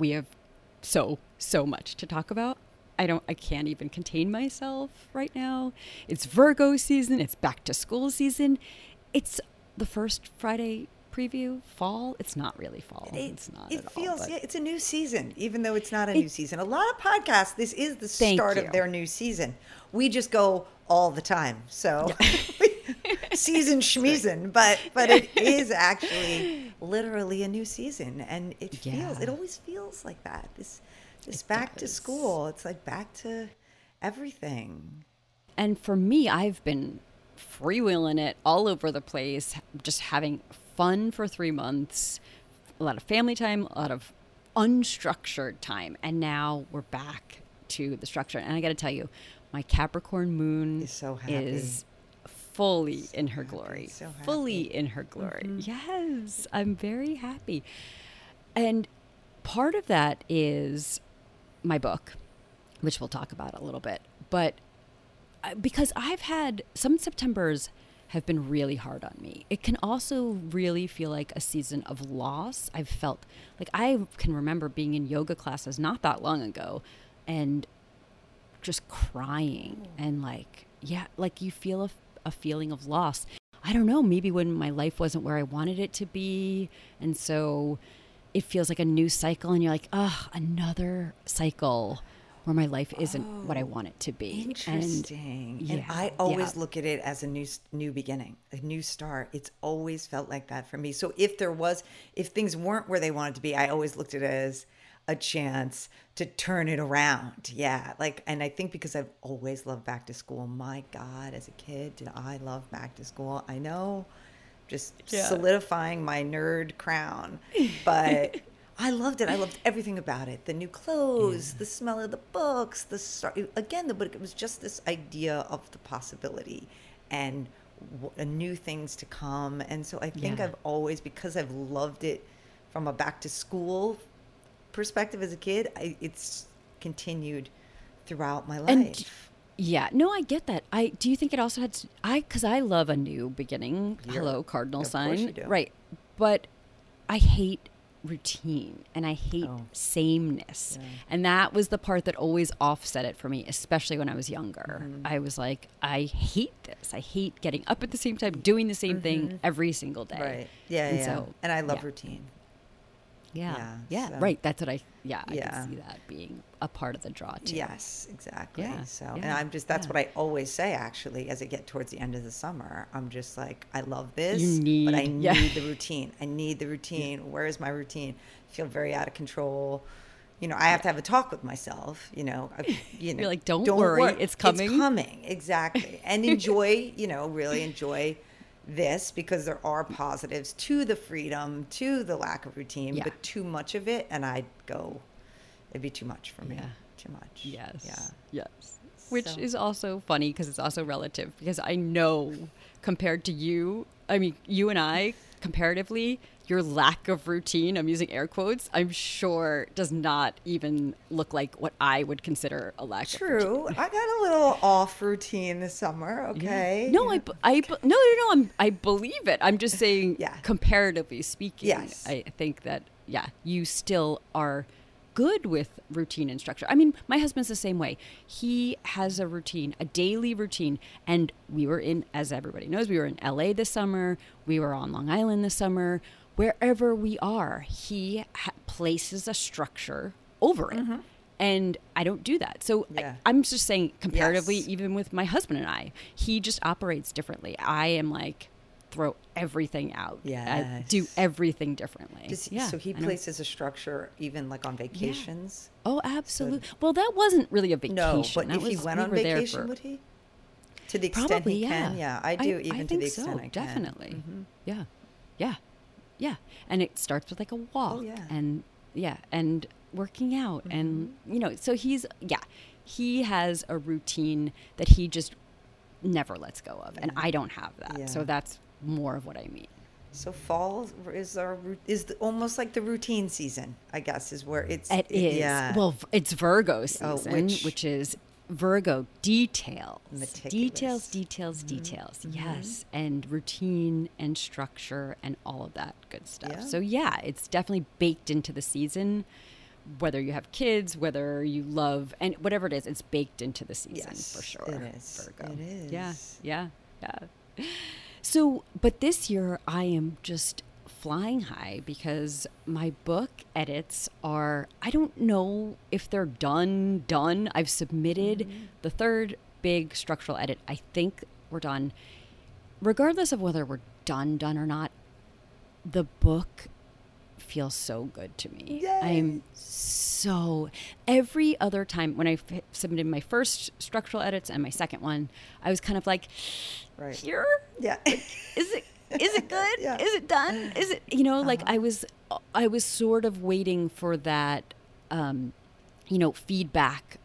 we have so, so much to talk about. I don't I can't even contain myself right now. It's Virgo season, it's back to school season. It's the first Friday preview fall. It's not really fall. It, it's not. It feels all, yeah, it's a new season, even though it's not a new season. A lot of podcasts, this is the start you. of their new season. We just go all the time, so season schmeason. But but it is actually literally a new season, and it feels Yeah. it always feels like that. This this back to school. It's like back to everything. And for me, I've been freewheeling it all over the place, just having fun for three months, a lot of family time, a lot of unstructured time. And now we're back to the structure. And I got to tell you, my Capricorn moon Is so happy. is fully in her glory. so fully happy. Mm-hmm. in her glory. Yes, I'm very happy. And part of that is my book, which we'll talk about a little bit. But because I've had some Septembers have been really hard on me. It can also really feel like a season of loss. I've felt like I can remember being in yoga classes not that long ago and just crying and like yeah, like you feel a, a feeling of loss. I don't know, maybe when my life wasn't where I wanted it to be and so it feels like a new cycle and you're like, "Oh, another cycle." Where my life isn't what I oh, want it to be. Interesting. And, yeah, I always yeah. look at it as a new new beginning, a new start. It's always felt like that for me. So if there was, if things weren't where they wanted to be, I always looked at it as a chance to turn it around. Yeah, like, and I think because I've always loved back to school. My God, as a kid, did I love back to school? I know, just Yeah. solidifying my nerd crown, but. I loved it. I loved everything about it. The new clothes, the smell of the books, the start. Again, the book. It was just this idea of the possibility and w- uh, new things to come. And so I think Yeah. I've always, because I've loved it from a back to school perspective as a kid, I, it's continued throughout my life. And yeah, no, I get that. I do you think it also had to, I because I love a new beginning. You're- Hello, cardinal sign. you do. Right, but I hate routine and I hate Oh. sameness, and that was the part that always offset it for me, especially when I was younger. Mm-hmm. I was like, I hate this. I hate getting up at the same time, doing the same thing every single day. Mm-hmm. right. Yeah, And yeah. so, and I love yeah. routine. Yeah, Yeah, yeah, so- right. That's what I. Yeah, I Yeah. can see that being a part of the draw too. Yes, exactly. Yeah, So, and I'm just, that's yeah. what I always say actually as I get towards the end of the summer. I'm just like, I love this, You but I need- need yeah. the routine. I need the routine. Where is my routine? I feel very out of control. You know, I have to have a talk with myself, you know, I- you know, like, "Don't worry, it's coming." It's coming. Exactly. And enjoy, you know, really enjoy this because there are positives to the freedom, to the lack of routine, Yeah. but too much of it. And I'd go, it'd be too much for me. Yeah. Too much. Yes. Yeah. Yes. Which So- is also funny because it's also relative because I know compared to you, I mean, you and I, comparatively, your lack of routine, I'm using air quotes, I'm sure does not even look like what I would consider a lack. True. I got a little off routine this summer. Okay. No, I, I, no, no, no. I'm, I believe it. I'm just saying, Yeah. comparatively speaking, Yes. I think that, yeah, you still are good with routine and structure. I mean, my husband's the same way. He has a routine, a daily routine. And we were in, as everybody knows, we were in LA this summer. We were on Long Island this summer. Wherever we are, he ha- places a structure over it. And I don't do that. So Yeah. I, I'm just saying, comparatively, Yes. even with my husband and I, he just operates differently. I am like throw everything out. I do everything differently. Yeah, so he I places a structure even like on vacations. Oh, absolutely. well, that wasn't really a vacation. No, but That if he went we on vacation, for- would he? To the extent Probably, he yeah. can, yeah, I do. even to think the extent so, I can, Mm-hmm. definitely. Yeah, yeah, yeah. And it starts with like a walk. Oh, yeah. Mm-hmm. And yeah, and working out, and you know, so he's yeah, he has a routine that he just never lets go of, and I don't have that. So that's more of what I mean. So fall is our is the, almost like the routine season, I guess, is where it's It is. Yeah. Well, it's Virgo Oh, season, which- which, is Virgo details. Meticulous. Details, details, mm-hmm. details. Mm-hmm. Yes. And routine and structure and all of that good stuff. Yeah. So, yeah, it's definitely baked into the season. whether you have kids, whether you love, and whatever it is, it's baked into the season Yes, for sure. it is. Virgo. It Yeah, yeah, yeah. So, but this year I am just flying high because my book edits are, I don't know if they're done, done. I've submitted mm-hmm. the third big structural edit. I think we're done. Regardless of whether we're done, done or not, the book feels so good to me. I'm so every other time when I f- submitted my first structural edits and my second one, I was kind of like, Right. here Yeah. is it is it good? Yeah. Is it done? Is it you know like uh-huh. I was I was sort of waiting for that um you know feedback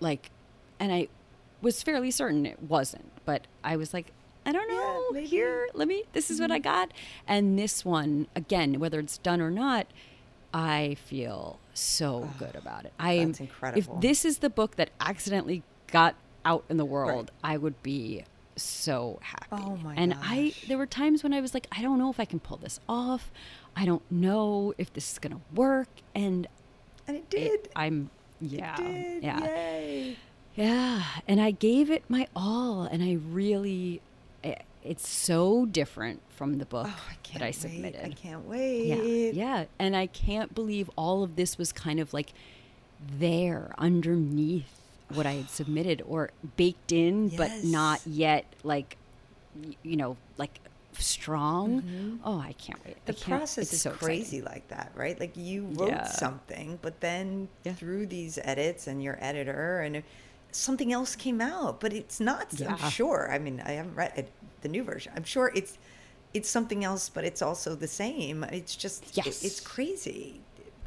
like and I was fairly certain it wasn't, but I was like I don't know. maybe. Here, let me this is what I mm-hmm. got. And this one again, whether it's done or not, I feel so ah, good about it. I am incredible. If this is the book that accidentally got out in the world, I would be so happy. Oh my And I there were times when I was like, I don't know if I can pull this off. I don't know if this is gonna work. And and it it- did. I'm yeah. it did. Yeah. Yay. Yeah, and I gave it my all, and I really, i- it's so different from the book Oh, I can't that I wait. submitted. I can't wait. Yeah, yeah, and I can't believe all of this was kind of like there underneath what I had submitted or baked in, but not yet like, you know, like strong. Oh, I can't wait. Mm-hmm. The can't- process is so exciting. crazy like that, right? Like you wrote Yeah. something, but then Yeah. through these edits and your editor and something else came out, but it's not. I'm sure. I mean, I haven't read it, the new version. I'm sure it's it's something else, but it's also the same. It's just it- it's crazy.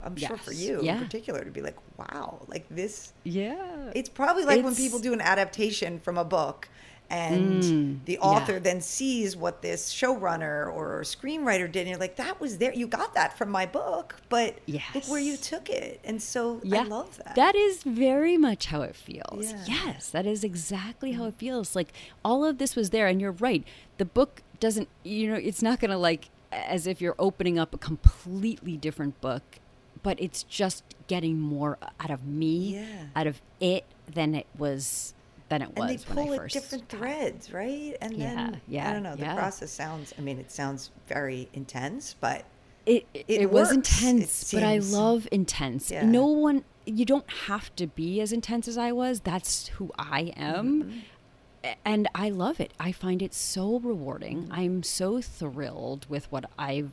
I'm sure for you Yeah. in particular to be like, wow, like this. Yeah. It's probably like when people do an adaptation from a book and Mm, the yeah. author then sees what this showrunner or screenwriter did and you're like that was there you got that from my book but look where you took it and so Yeah, i love that That is very much how it feels. Yeah. Yes, that is exactly how it feels. Like all of this was there, and you're right. The book doesn't, you know, it's not going to like as if you're opening up a completely different book, but it's just getting more out of me, Yeah. out of it than it was than it and was they when I pull at different got threads right and Yeah, then i don't know the yeah. process sounds i mean it sounds very intense but it it, It was works, it intense, but I love intense. Yeah. No one you don't have to be as intense as I was. That's who I am. Mm-hmm. And I love it. I find it so rewarding. Mm-hmm. I'm so thrilled with what I've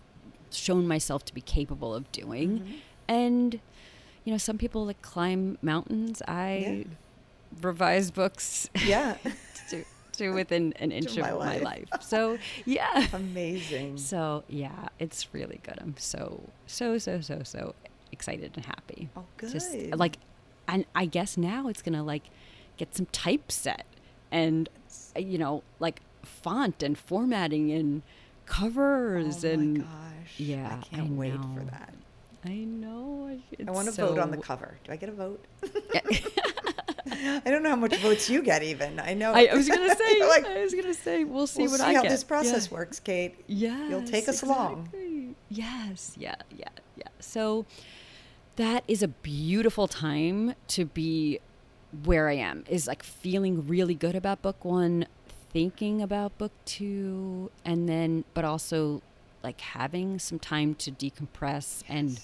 shown myself to be capable of doing. Mm-hmm. And you know, some people like climb mountains. I revise books yeah to, to within an inch my of my life. life. So yeah. amazing So yeah, it's really good. I'm so so so so so excited and happy. Oh, Just good. like, and I guess now it's gonna like get some typeset and you know like font and formatting and covers oh and gosh yeah, i can't wait for that I know. I want to vote on the cover. Do I get a vote? I don't know how much votes you get. Even I know. I, I was gonna say. Like, I was gonna say. We'll see we'll what see I how get. this process Yeah. works, Kate. Yes. You'll take us along. Yes. Yeah. Yeah. Yeah. So that is a beautiful time to be where I am, is like feeling really good about book one, thinking about book two, and then, but also like having some time to decompress and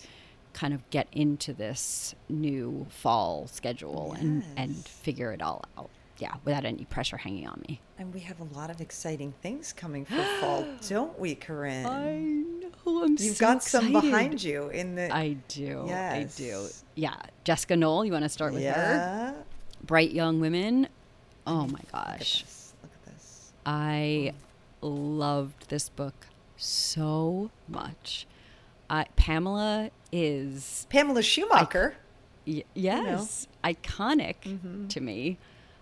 kind of get into this new fall schedule and, and figure it all out. Yeah, without any pressure hanging on me. And we have a lot of exciting things coming for fall, don't we, Corinne? I know. I'm You've so got some behind you in the. I do. I do. Yeah. Jessica Knoll, you want to start with her? yeah. Bright Young Women. Oh my Look at gosh. this. Look at this. I mm. loved this book so much. Uh, Pamela is, Pamela Schumacher. y- yes, iconic to me.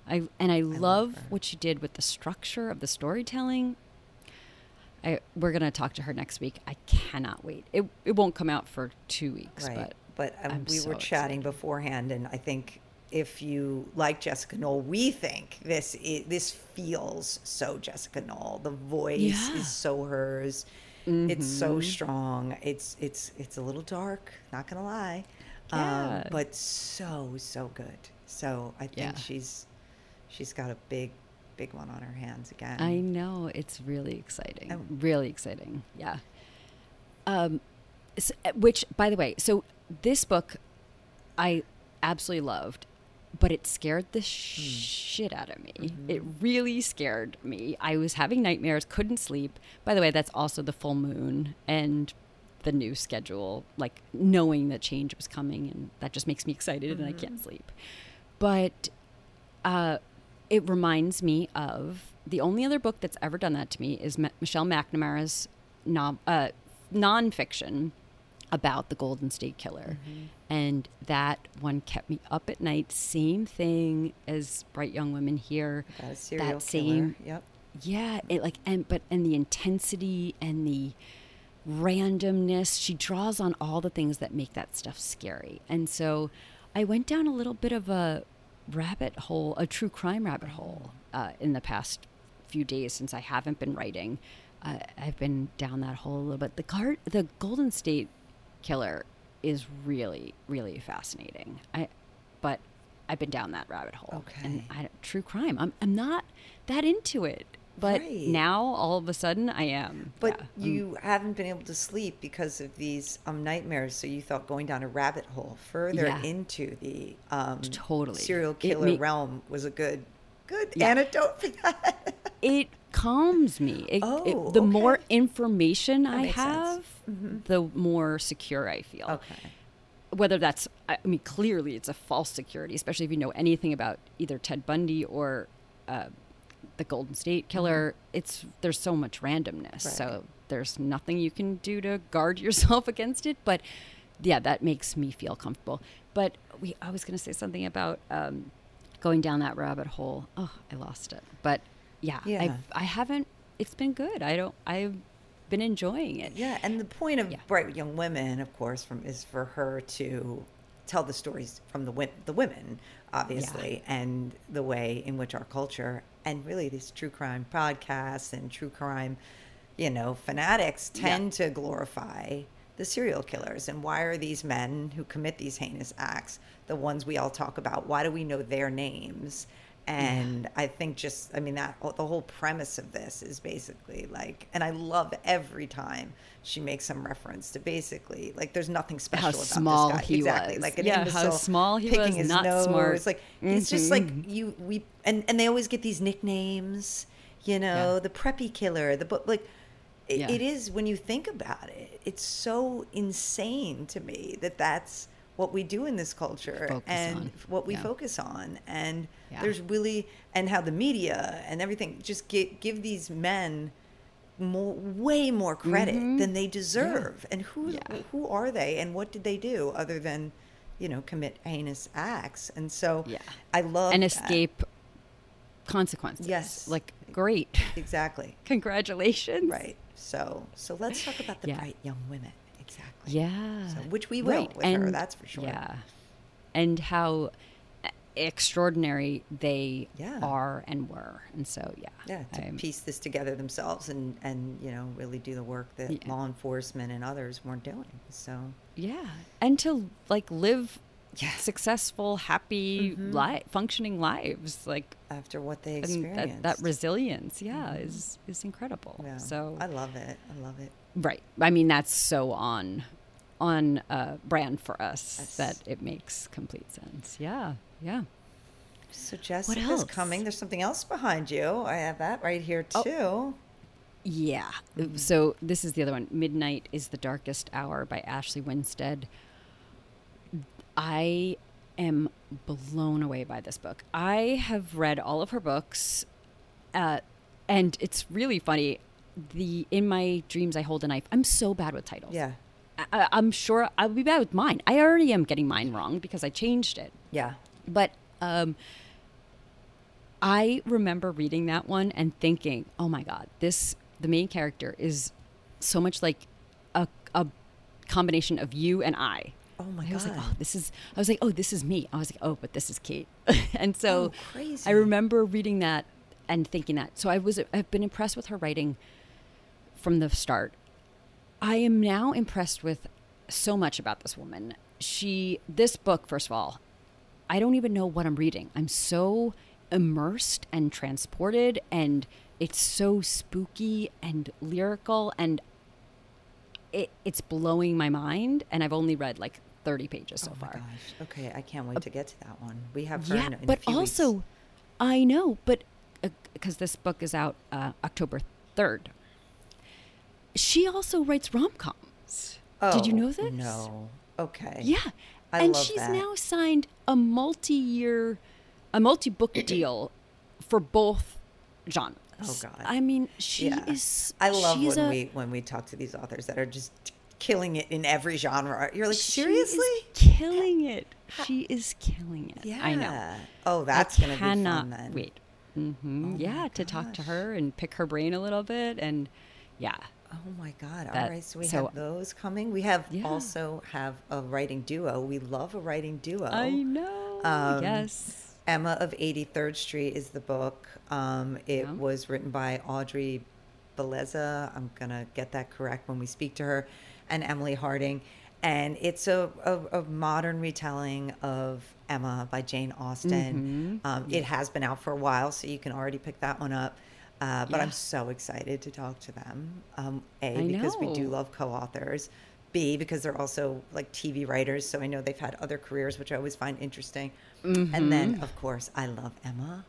I, and I, love, her. what she did with the structure of the storytelling. I, we're going to talk to her next week. I cannot wait. It, it won't come out for two weeks, Right. but But, um, we so were chatting excited. beforehand, and I think if you like Jessica Knoll, we think this i this feels so Jessica Knoll. The voice Yeah. is so hers. It's so strong. It's it's it's a little dark. Not gonna lie, Yeah. um, but so so good. So I think Yeah. she's she's got a big big one on her hands again. I know it's really exciting. Oh. Really exciting. Yeah. Um, s- which, by the way, so this book I absolutely loved, but it scared the shit out of me. It really scared me. I was having nightmares, couldn't sleep. By the way, that's also the full moon and the new schedule, like knowing that change was coming, and that just makes me excited and I can't sleep. But uh, it reminds me of the only other book that's ever done that to me is M- Michelle McNamara's non uh, nonfiction about the Golden State Killer, and that one kept me up at night. Same thing as Bright Young Women here. Got a serial that killer. same Yep. yeah, it like and but and the intensity and the randomness, she draws on all the things that make that stuff scary. And so I went down a little bit of a rabbit hole, a true crime rabbit hole uh, in the past few days since I haven't been writing. Uh, I've been down that hole a little bit. The card, the Golden State Killer, is really, really fascinating. I, but I've been down that rabbit hole. Okay. And. I, true crime. I'm, I'm not that into it. But Right. now all of a sudden I am. But Yeah. you haven't been able to sleep because of these um, nightmares. So you thought going down a rabbit hole further Yeah. into the um, Totally. serial killer ma- realm was a good good Yeah. antidote for that. it calms me. It, it- Oh, the more okay. information I makes sense. have, the more secure I feel. okay. Whether that's, I I mean, clearly it's a false security, especially if you know anything about either Ted Bundy or uh, the Golden State Killer. It's there's so much randomness, Right. so there's nothing you can do to guard yourself against it. But yeah, that makes me feel comfortable. But we, I was going to say something about um, going down that rabbit hole. Oh, I lost it. But yeah, Yeah. I've, I haven't. It's been good. I don't. I've been enjoying it. Yeah, and the point of Yeah. Bright Young Women, of course, from is for her to tell the stories from the the women, obviously, and the way in which our culture and really these true crime podcasts and true crime, you know, fanatics Yeah. tend to glorify the serial killers and why are these men who commit these heinous acts the ones we all talk about why do we know their names and I think just, I mean, that the whole premise of this is basically like, and I love every time she makes some reference to basically like, there's nothing special How about small this guy. he exactly, was. like an Yeah, how small he picking was, his not nose. smart. Like it's just like Mhm. you we and and they always get these nicknames. You know, Yeah. the preppy killer, the book like. It, Yeah. it is when you think about it. It's so insane to me that that's what we do in this culture Focus and on. what we Yeah. focus on and Yeah. there's really and how the media and everything just give, give these men more way more credit Mhm. than they deserve and who Yeah. who are they and what did they do other than you know commit heinous acts and so Yeah. i love and that. escape consequences. Yes. Like great. exactly Congratulations. right so so let's talk about the Yeah. bright young women exactly Yeah. So- which we will with her, that's for sure. Yeah. And how extraordinary they Yeah. are and were. And so, yeah. yeah to I'm- piece this together themselves and and you know really do the work that Yeah. law enforcement and others weren't doing so Yeah. And to like live Yeah. successful, happy, Mhm. li- functioning lives. Like, after what they experienced that, that resilience, yeah, is, is incredible. yeah. So, i love it i love it Right. I mean, that's so on on uh, brand for us Yes. that it makes complete sense. Yeah. Yeah. So Jessica's coming. There's something else behind you. I have that right here Oh. too. Yeah. Mm-hmm. So this is the other one. Midnight is the Darkest Hour by Ashley Winstead. I am blown away by this book. I have read all of her books, uh, and it's really funny. The in my dreams I hold a knife. I'm so bad with titles. Yeah. I, I'm sure I'll be bad with mine. I already am getting mine wrong because I changed it. Yeah. But um, I remember reading that one and thinking, "Oh my god, this the main character is so much like a, a combination of you and I." Oh my I was like, God. "Oh, this is." I was like, "Oh, this is me." I was like, "Oh, but this is Kate." and so Oh, crazy. I remember reading that and thinking that. So I was I've been impressed with her writing from the start. I am now impressed with so much about this woman. She, this book, first of all, I don't even know what I'm reading. I'm so immersed and transported, and it's so spooky and lyrical, and it, it's blowing my mind. And I've only read like 30 pages so oh my far. gosh. Okay, I can't wait to get to that one. We have her Yeah, in, in but also, weeks. I know, but because this book is out uh, October 3rd, she also writes rom coms. Did you Oh, know this? No. Okay. Yeah. I and she's that. now signed a multi year, a multi book deal for both genres. Oh, God. I mean, she Yeah. is. I love when a- we when we talk to these authors that are just killing it in every genre. You're like, she seriously? killing it. She is killing it. Yeah. I know. Oh, that's gonna be cannot fun then. Wait. hmm Oh yeah, to talk to her and pick her brain a little bit, and yeah, Oh my God! All That- right, so we so- have those coming. We have Yeah. also have a writing duo. We love a writing duo. I know. Um, yes. Emma of 83rd Street is the book. Um, it Yeah. was written by Audrey Bellezza. I'm going to get that correct when we speak to her, and Emily Harding. And it's a, a, a modern retelling of Emma by Jane Austen. Mm-hmm. Um, It has been out for a while, so you can already pick that one up. Uh, but I'm so excited to talk to them. Um, a, because we do love co authors. B, because they're also like TV writers. So I know they've had other careers, which I always find interesting. And then, of course, I love Emma.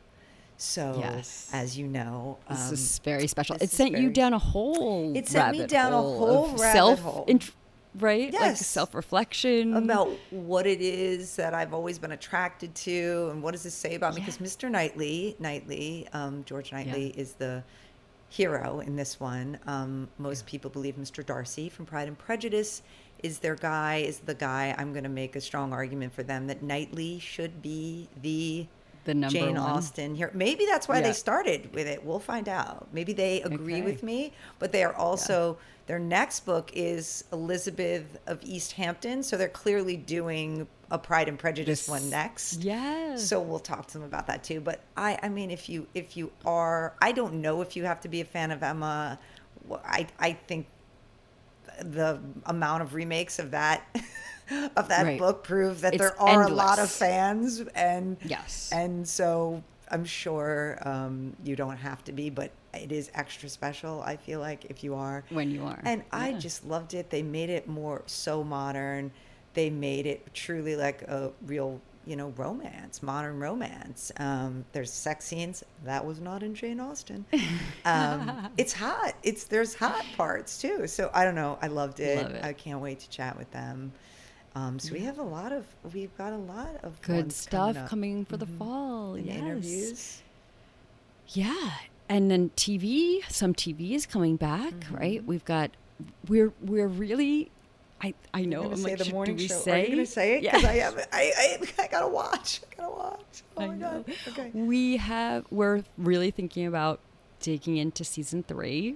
So. Yes. as you know, This um, is very special. It sent you down a whole. It sent me down a whole rabbit self, hole. int- right? Like Yes. self reflection about what it is that I've always been attracted to, and what does this say about me? Because Mr. Knightley, Knightley, um, George Knightley, is the hero in this one. Um, most people believe Mr. Darcy from Pride and Prejudice is their guy, is the guy. I'm going to make a strong argument for them that Knightley should be the The number Jane one. Austen here. Maybe that's why Yeah. they started with it. We'll find out. Maybe they agree Okay. with me, but they are also their next book is Elizabeth of East Hampton, so they're clearly doing a Pride and Prejudice This- one next. Yes. So we'll talk to them about that too. But I, I mean, if you if you are, I don't know if you have to be a fan of Emma. I I think the amount of remakes of that of that Right. book prove that It's there are a lot of fans and Yes. and so I'm sure um, you don't have to be, but it is extra special. I feel like if you are, When you are. and I just loved it. They made it more so modern. They made it truly like a real, you know, romance, modern romance. Um, there's sex scenes that was not in Jane Austen. Um, it's hot. It's there's hot parts too. So I don't know. I loved it. Love it. I can't wait to chat with them. Um, so we have a lot of we've got a lot of Good stuff up. coming for the Mhm. fall. And yes. interviews. Yeah. And then TV, some TV is coming back, Mm-hmm. right? We've got we're we're really I I know You're I'm say like the morning do we show. say Are you gonna say it? Yeah. I have I, I I gotta watch. I gotta watch. Oh I my know. god. Okay. We have we're really thinking about digging into season 3.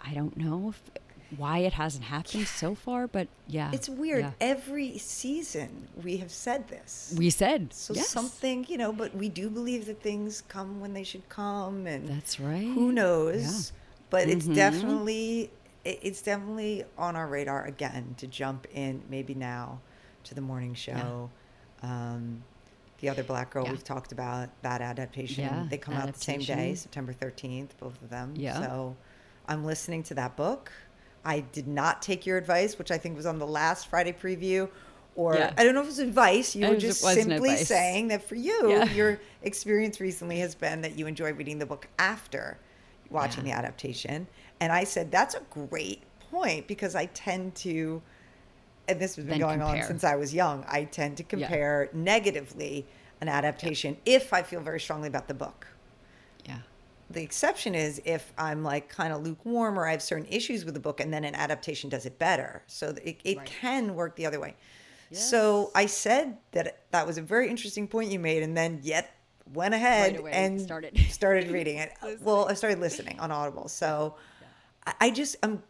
I don't know if why it hasn't happened so far, but yeah. It's weird. yeah. Every season we have said this. We said so yes. something, you know, but we do believe that things come when they should come, and That's right. who knows? But it's Mhm. definitely it's definitely on our radar again to jump in maybe now to the morning show. Um, the other Black Girl Yeah. we've talked about that adaptation. Yeah, they come out the same day. September thirteenth, both of them. Yeah. So I'm listening to that book. I did not take your advice, which I think was on the last Friday preview. Or Yeah. I don't know if it was advice. You It were just simply saying that for you, Yeah. your experience recently has been that you enjoy reading the book after watching Yeah. the adaptation. And I said, that's a great point because I tend to, and this has been Then going on since I was young, I tend to compare negatively an adaptation if I feel very strongly about the book. Yeah. The exception is if I'm like kind of lukewarm or I have certain issues with the book and then an adaptation does it better. So it, it Right. can work the other way. So I said that that was a very interesting point you made and then yet went ahead away and started. started reading it. well, I started listening on Audible. So I- I just am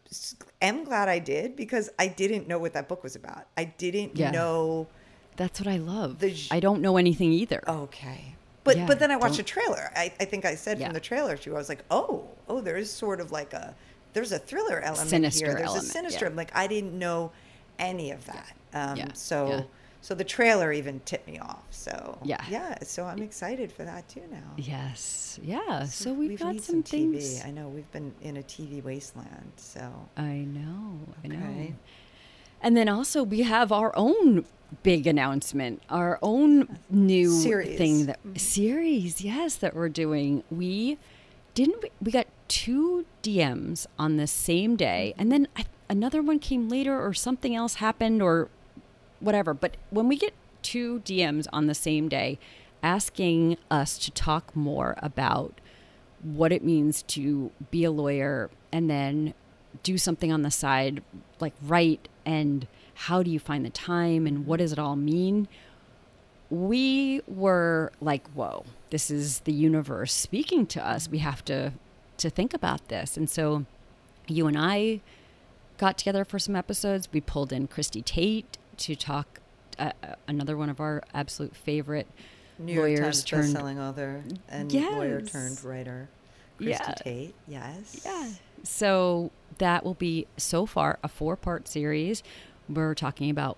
am glad I did because I didn't know what that book was about. I didn't Yeah. know. That's what I love. The I don't know anything either. Okay. But Yeah, but then I watched a trailer. I, I think I said Yeah. from the trailer to you, I was like, oh, oh, there is sort of like a there's a thriller element Sinister here. There's element, a sinister. yeah. Like I didn't know any of that. Um, Yeah, So, so the trailer even tipped me off. So Yeah. yeah. So I'm excited for that too now. Yes. Yeah. So we've, We've got need some, TV. I know we've been in a TV wasteland. So I know. I know. And then also we have our own big announcement, our own new Series. thing that mm-hmm. series, yes, that we're doing. We didn't we, we got two DMs on the same day, mm-hmm. and then I, another one came later, or something else happened, or whatever. But when we get two DMs on the same day asking us to talk more about what it means to be a lawyer and then do something on the side, like write, and how do you find the time and what does it all mean? We were like, whoa, this is the universe speaking to us. We have to to think about this. And so you and I got together for some episodes. We pulled in Christie Tate to talk uh, another one of our absolute favorite New York lawyers Times turned best-selling author and lawyer turned writer Christie Yeah. Tate. Yes. Yeah. So that will be so far a four part series. We're talking about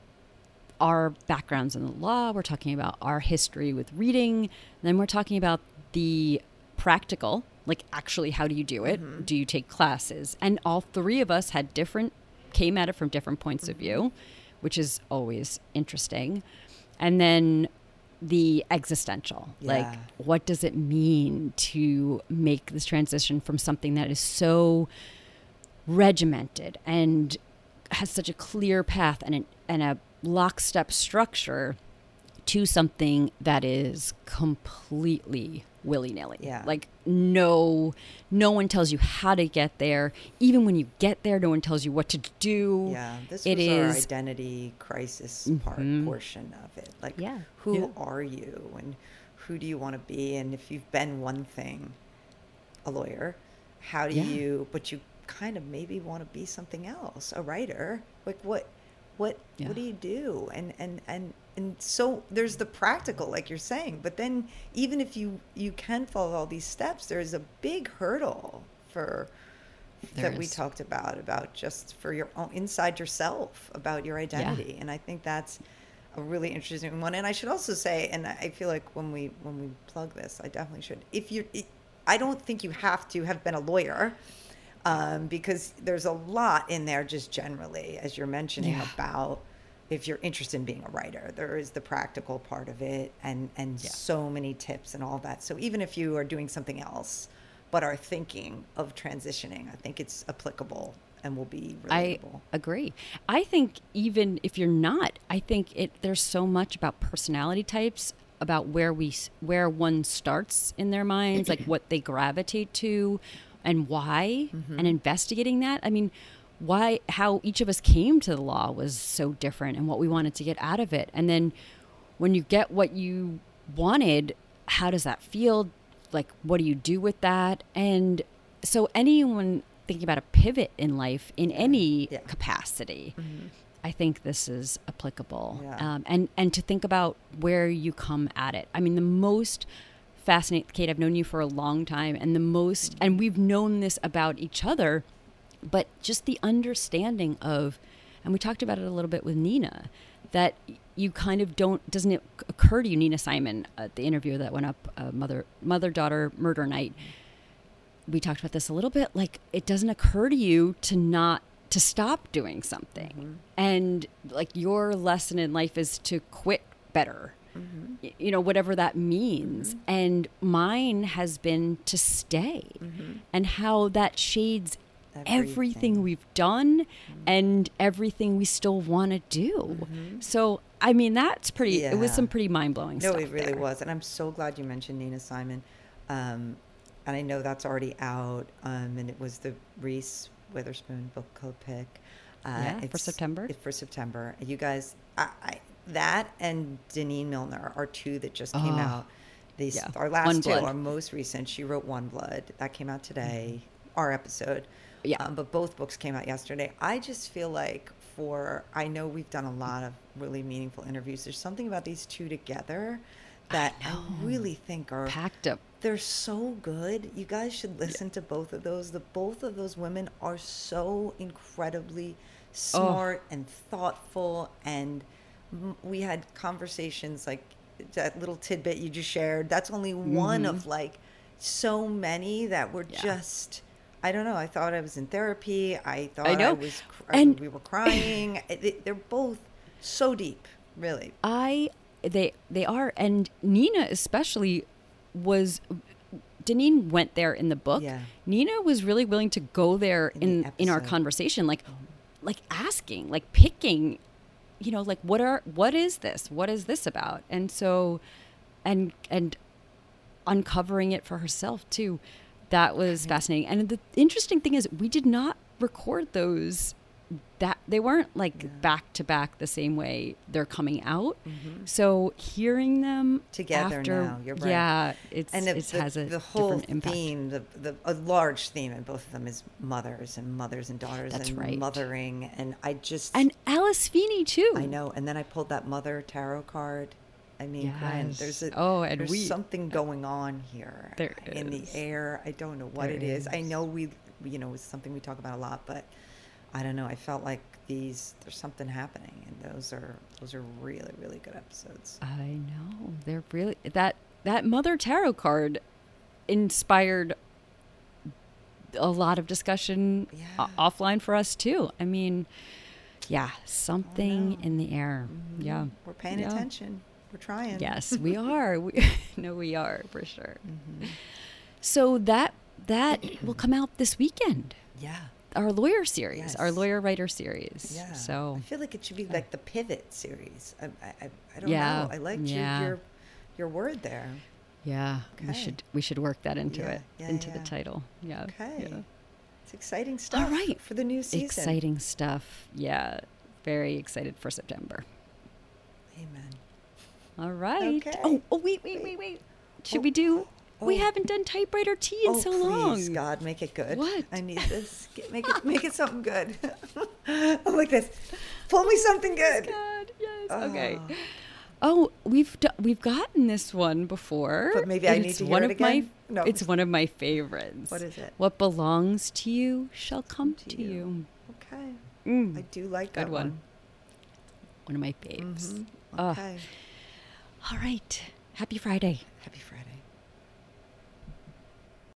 our backgrounds in the law, we're talking about our history with reading, then we're talking about the practical, like actually how do you do it? Mm-hmm. Do you take classes? And all three of us had different came at it from different points of mm-hmm. view, which is always interesting. And then the existential. Like what does it mean to make this transition from something that is so regimented and has such a clear path and, an, and a lockstep structure to something that is completely willy-nilly Yeah. like no no one tells you how to get there even when you get there no one tells you what to do Yeah, this It was our identity crisis part Mhm. portion of it. Like, Yeah, who yeah. are you, and who do you want to be? And if you've been one thing, a lawyer, how do Yeah. you? But you kind of maybe want to be something else, a writer. Like, what, what, what do you do? And and and and so there's the practical, like you're saying. But then even if you you can follow all these steps, there's a big hurdle for There that we talked about about just for your own inside yourself about your identity and i think that's a really interesting one and i should also say and i feel like when we when we plug this i definitely should if you i don't think you have to have been a lawyer um, because there's a lot in there just generally as you're mentioning Yeah. about if you're interested in being a writer there is the practical part of it and and Yeah. so many tips and all that so even if you are doing something else but are thinking of transitioning i think it's applicable and will be relatable. I agree. I think even if you're not, I think it there's so much about personality types, about where we where one starts in their minds, like what they gravitate to, and why, Mm-hmm. and investigating that. I mean, why how each of us came to the law was so different, and what we wanted to get out of it, and then when you get what you wanted, how does that feel? Like, what do you do with that? And so, anyone thinking about a pivot in life in any Yeah. capacity, I think this is applicable. Yeah. Um, and and to think about where you come at it. I mean, the most fascinating, Kate. I've known you for a long time, and the most, and we've known this about each other, but just the understanding of, and we talked about it a little bit with Nina, that you kind of don't doesn't it occur to you, Nina Simon, uh, the interview that went up, uh, mother mother daughter murder night. We talked about this a little bit. Like it doesn't occur to you to not to stop doing something, and like your lesson in life is to quit better. Y- You know, whatever that means. And mine has been to stay and how that shades everything, Everything. we've done and everything we still want to do. So, I mean, that's pretty, it was some pretty mind blowing no stuff. it really there. was and i'm so glad you mentioned nina simon um, and i know that's already out um, and it was the reese witherspoon book club pick uh, Yeah, for September. it- for september you guys I, I that and denene millner are two that just came Oh, out these yeah. our last One two Blood. our most recent she wrote one blood that came out today our episode Yeah. um, but both books came out yesterday. I just feel like for I know we've done a lot of really meaningful interviews. There's something about these two together that I, know. really think are Packed up. they're so good. You guys should listen to both of those. The both of those women are so incredibly smart and thoughtful. And we had conversations like that little tidbit you just shared. That's only one of like so many that were Mm-hmm. Yeah. just. I don't know. I thought I was in therapy. I thought I I, was. Cr- And- we were crying. They're both so deep, really. I they they are and Nina especially was Denene went there in the book. Yeah. Nina was really willing to go there In in the in, our conversation like mm-hmm. like asking, like picking you know like what are what is this? What is this about? And so and and uncovering it for herself too. That was fascinating. And the interesting thing is we did not record those that they weren't like back to back the same way they're coming out. So hearing them Mm-hmm. Together after, now, you're right. Yeah, it's and the, it the, has a the whole theme, the, the a large theme in both of them is mothers and mothers and daughters That's and right. mothering. And I just And Alice Feeney too. I know. And then I pulled that mother tarot card. I mean, Yes. there's a Oh, and there's we- something going on here There in the air. I don't know what There it is. I know we, you know, it's something we talk about a lot, but I don't know. I felt like these there's something happening, and those are those are really really good episodes. I know they're really that that Mother Tarot card inspired a lot of discussion Yeah. offline for us too. I mean, yeah, something in the air. Yeah, Mhm. we're paying Yeah. attention. We're trying. Yes, we are. We, no, we are for sure. Mm-hmm. So that that will come out this weekend. Yeah. Our lawyer series, our lawyer writer series. Yeah. So I feel like it should be like the pivot series. I, I, I- don't Yeah, know. I like yeah. your, your word there. yeah, we should we should work that into Yeah, it yeah, into the title. Yeah. Okay. It's exciting stuff. All right. For the new season. Exciting stuff. Yeah. Very excited for September. Amen. All right. Okay. Oh, oh, wait, wait, wait, wait. Should we do? We oh. haven't done typewriter tea in oh, so please, long. Please, God, make it good. What? I need this. Get, make it make it something good. I'm like this. Pull me something good. God, yes. Okay. Oh. Oh, we've do- we've gotten this one before. But maybe I need to hear one it of my again? No. it's one of my favorites. What is it? What belongs to you shall come to to, you. you. Okay. Mm, I do like good that one. One One of my faves. Mhm. Ah. Okay. All right. Happy Friday. Happy Friday.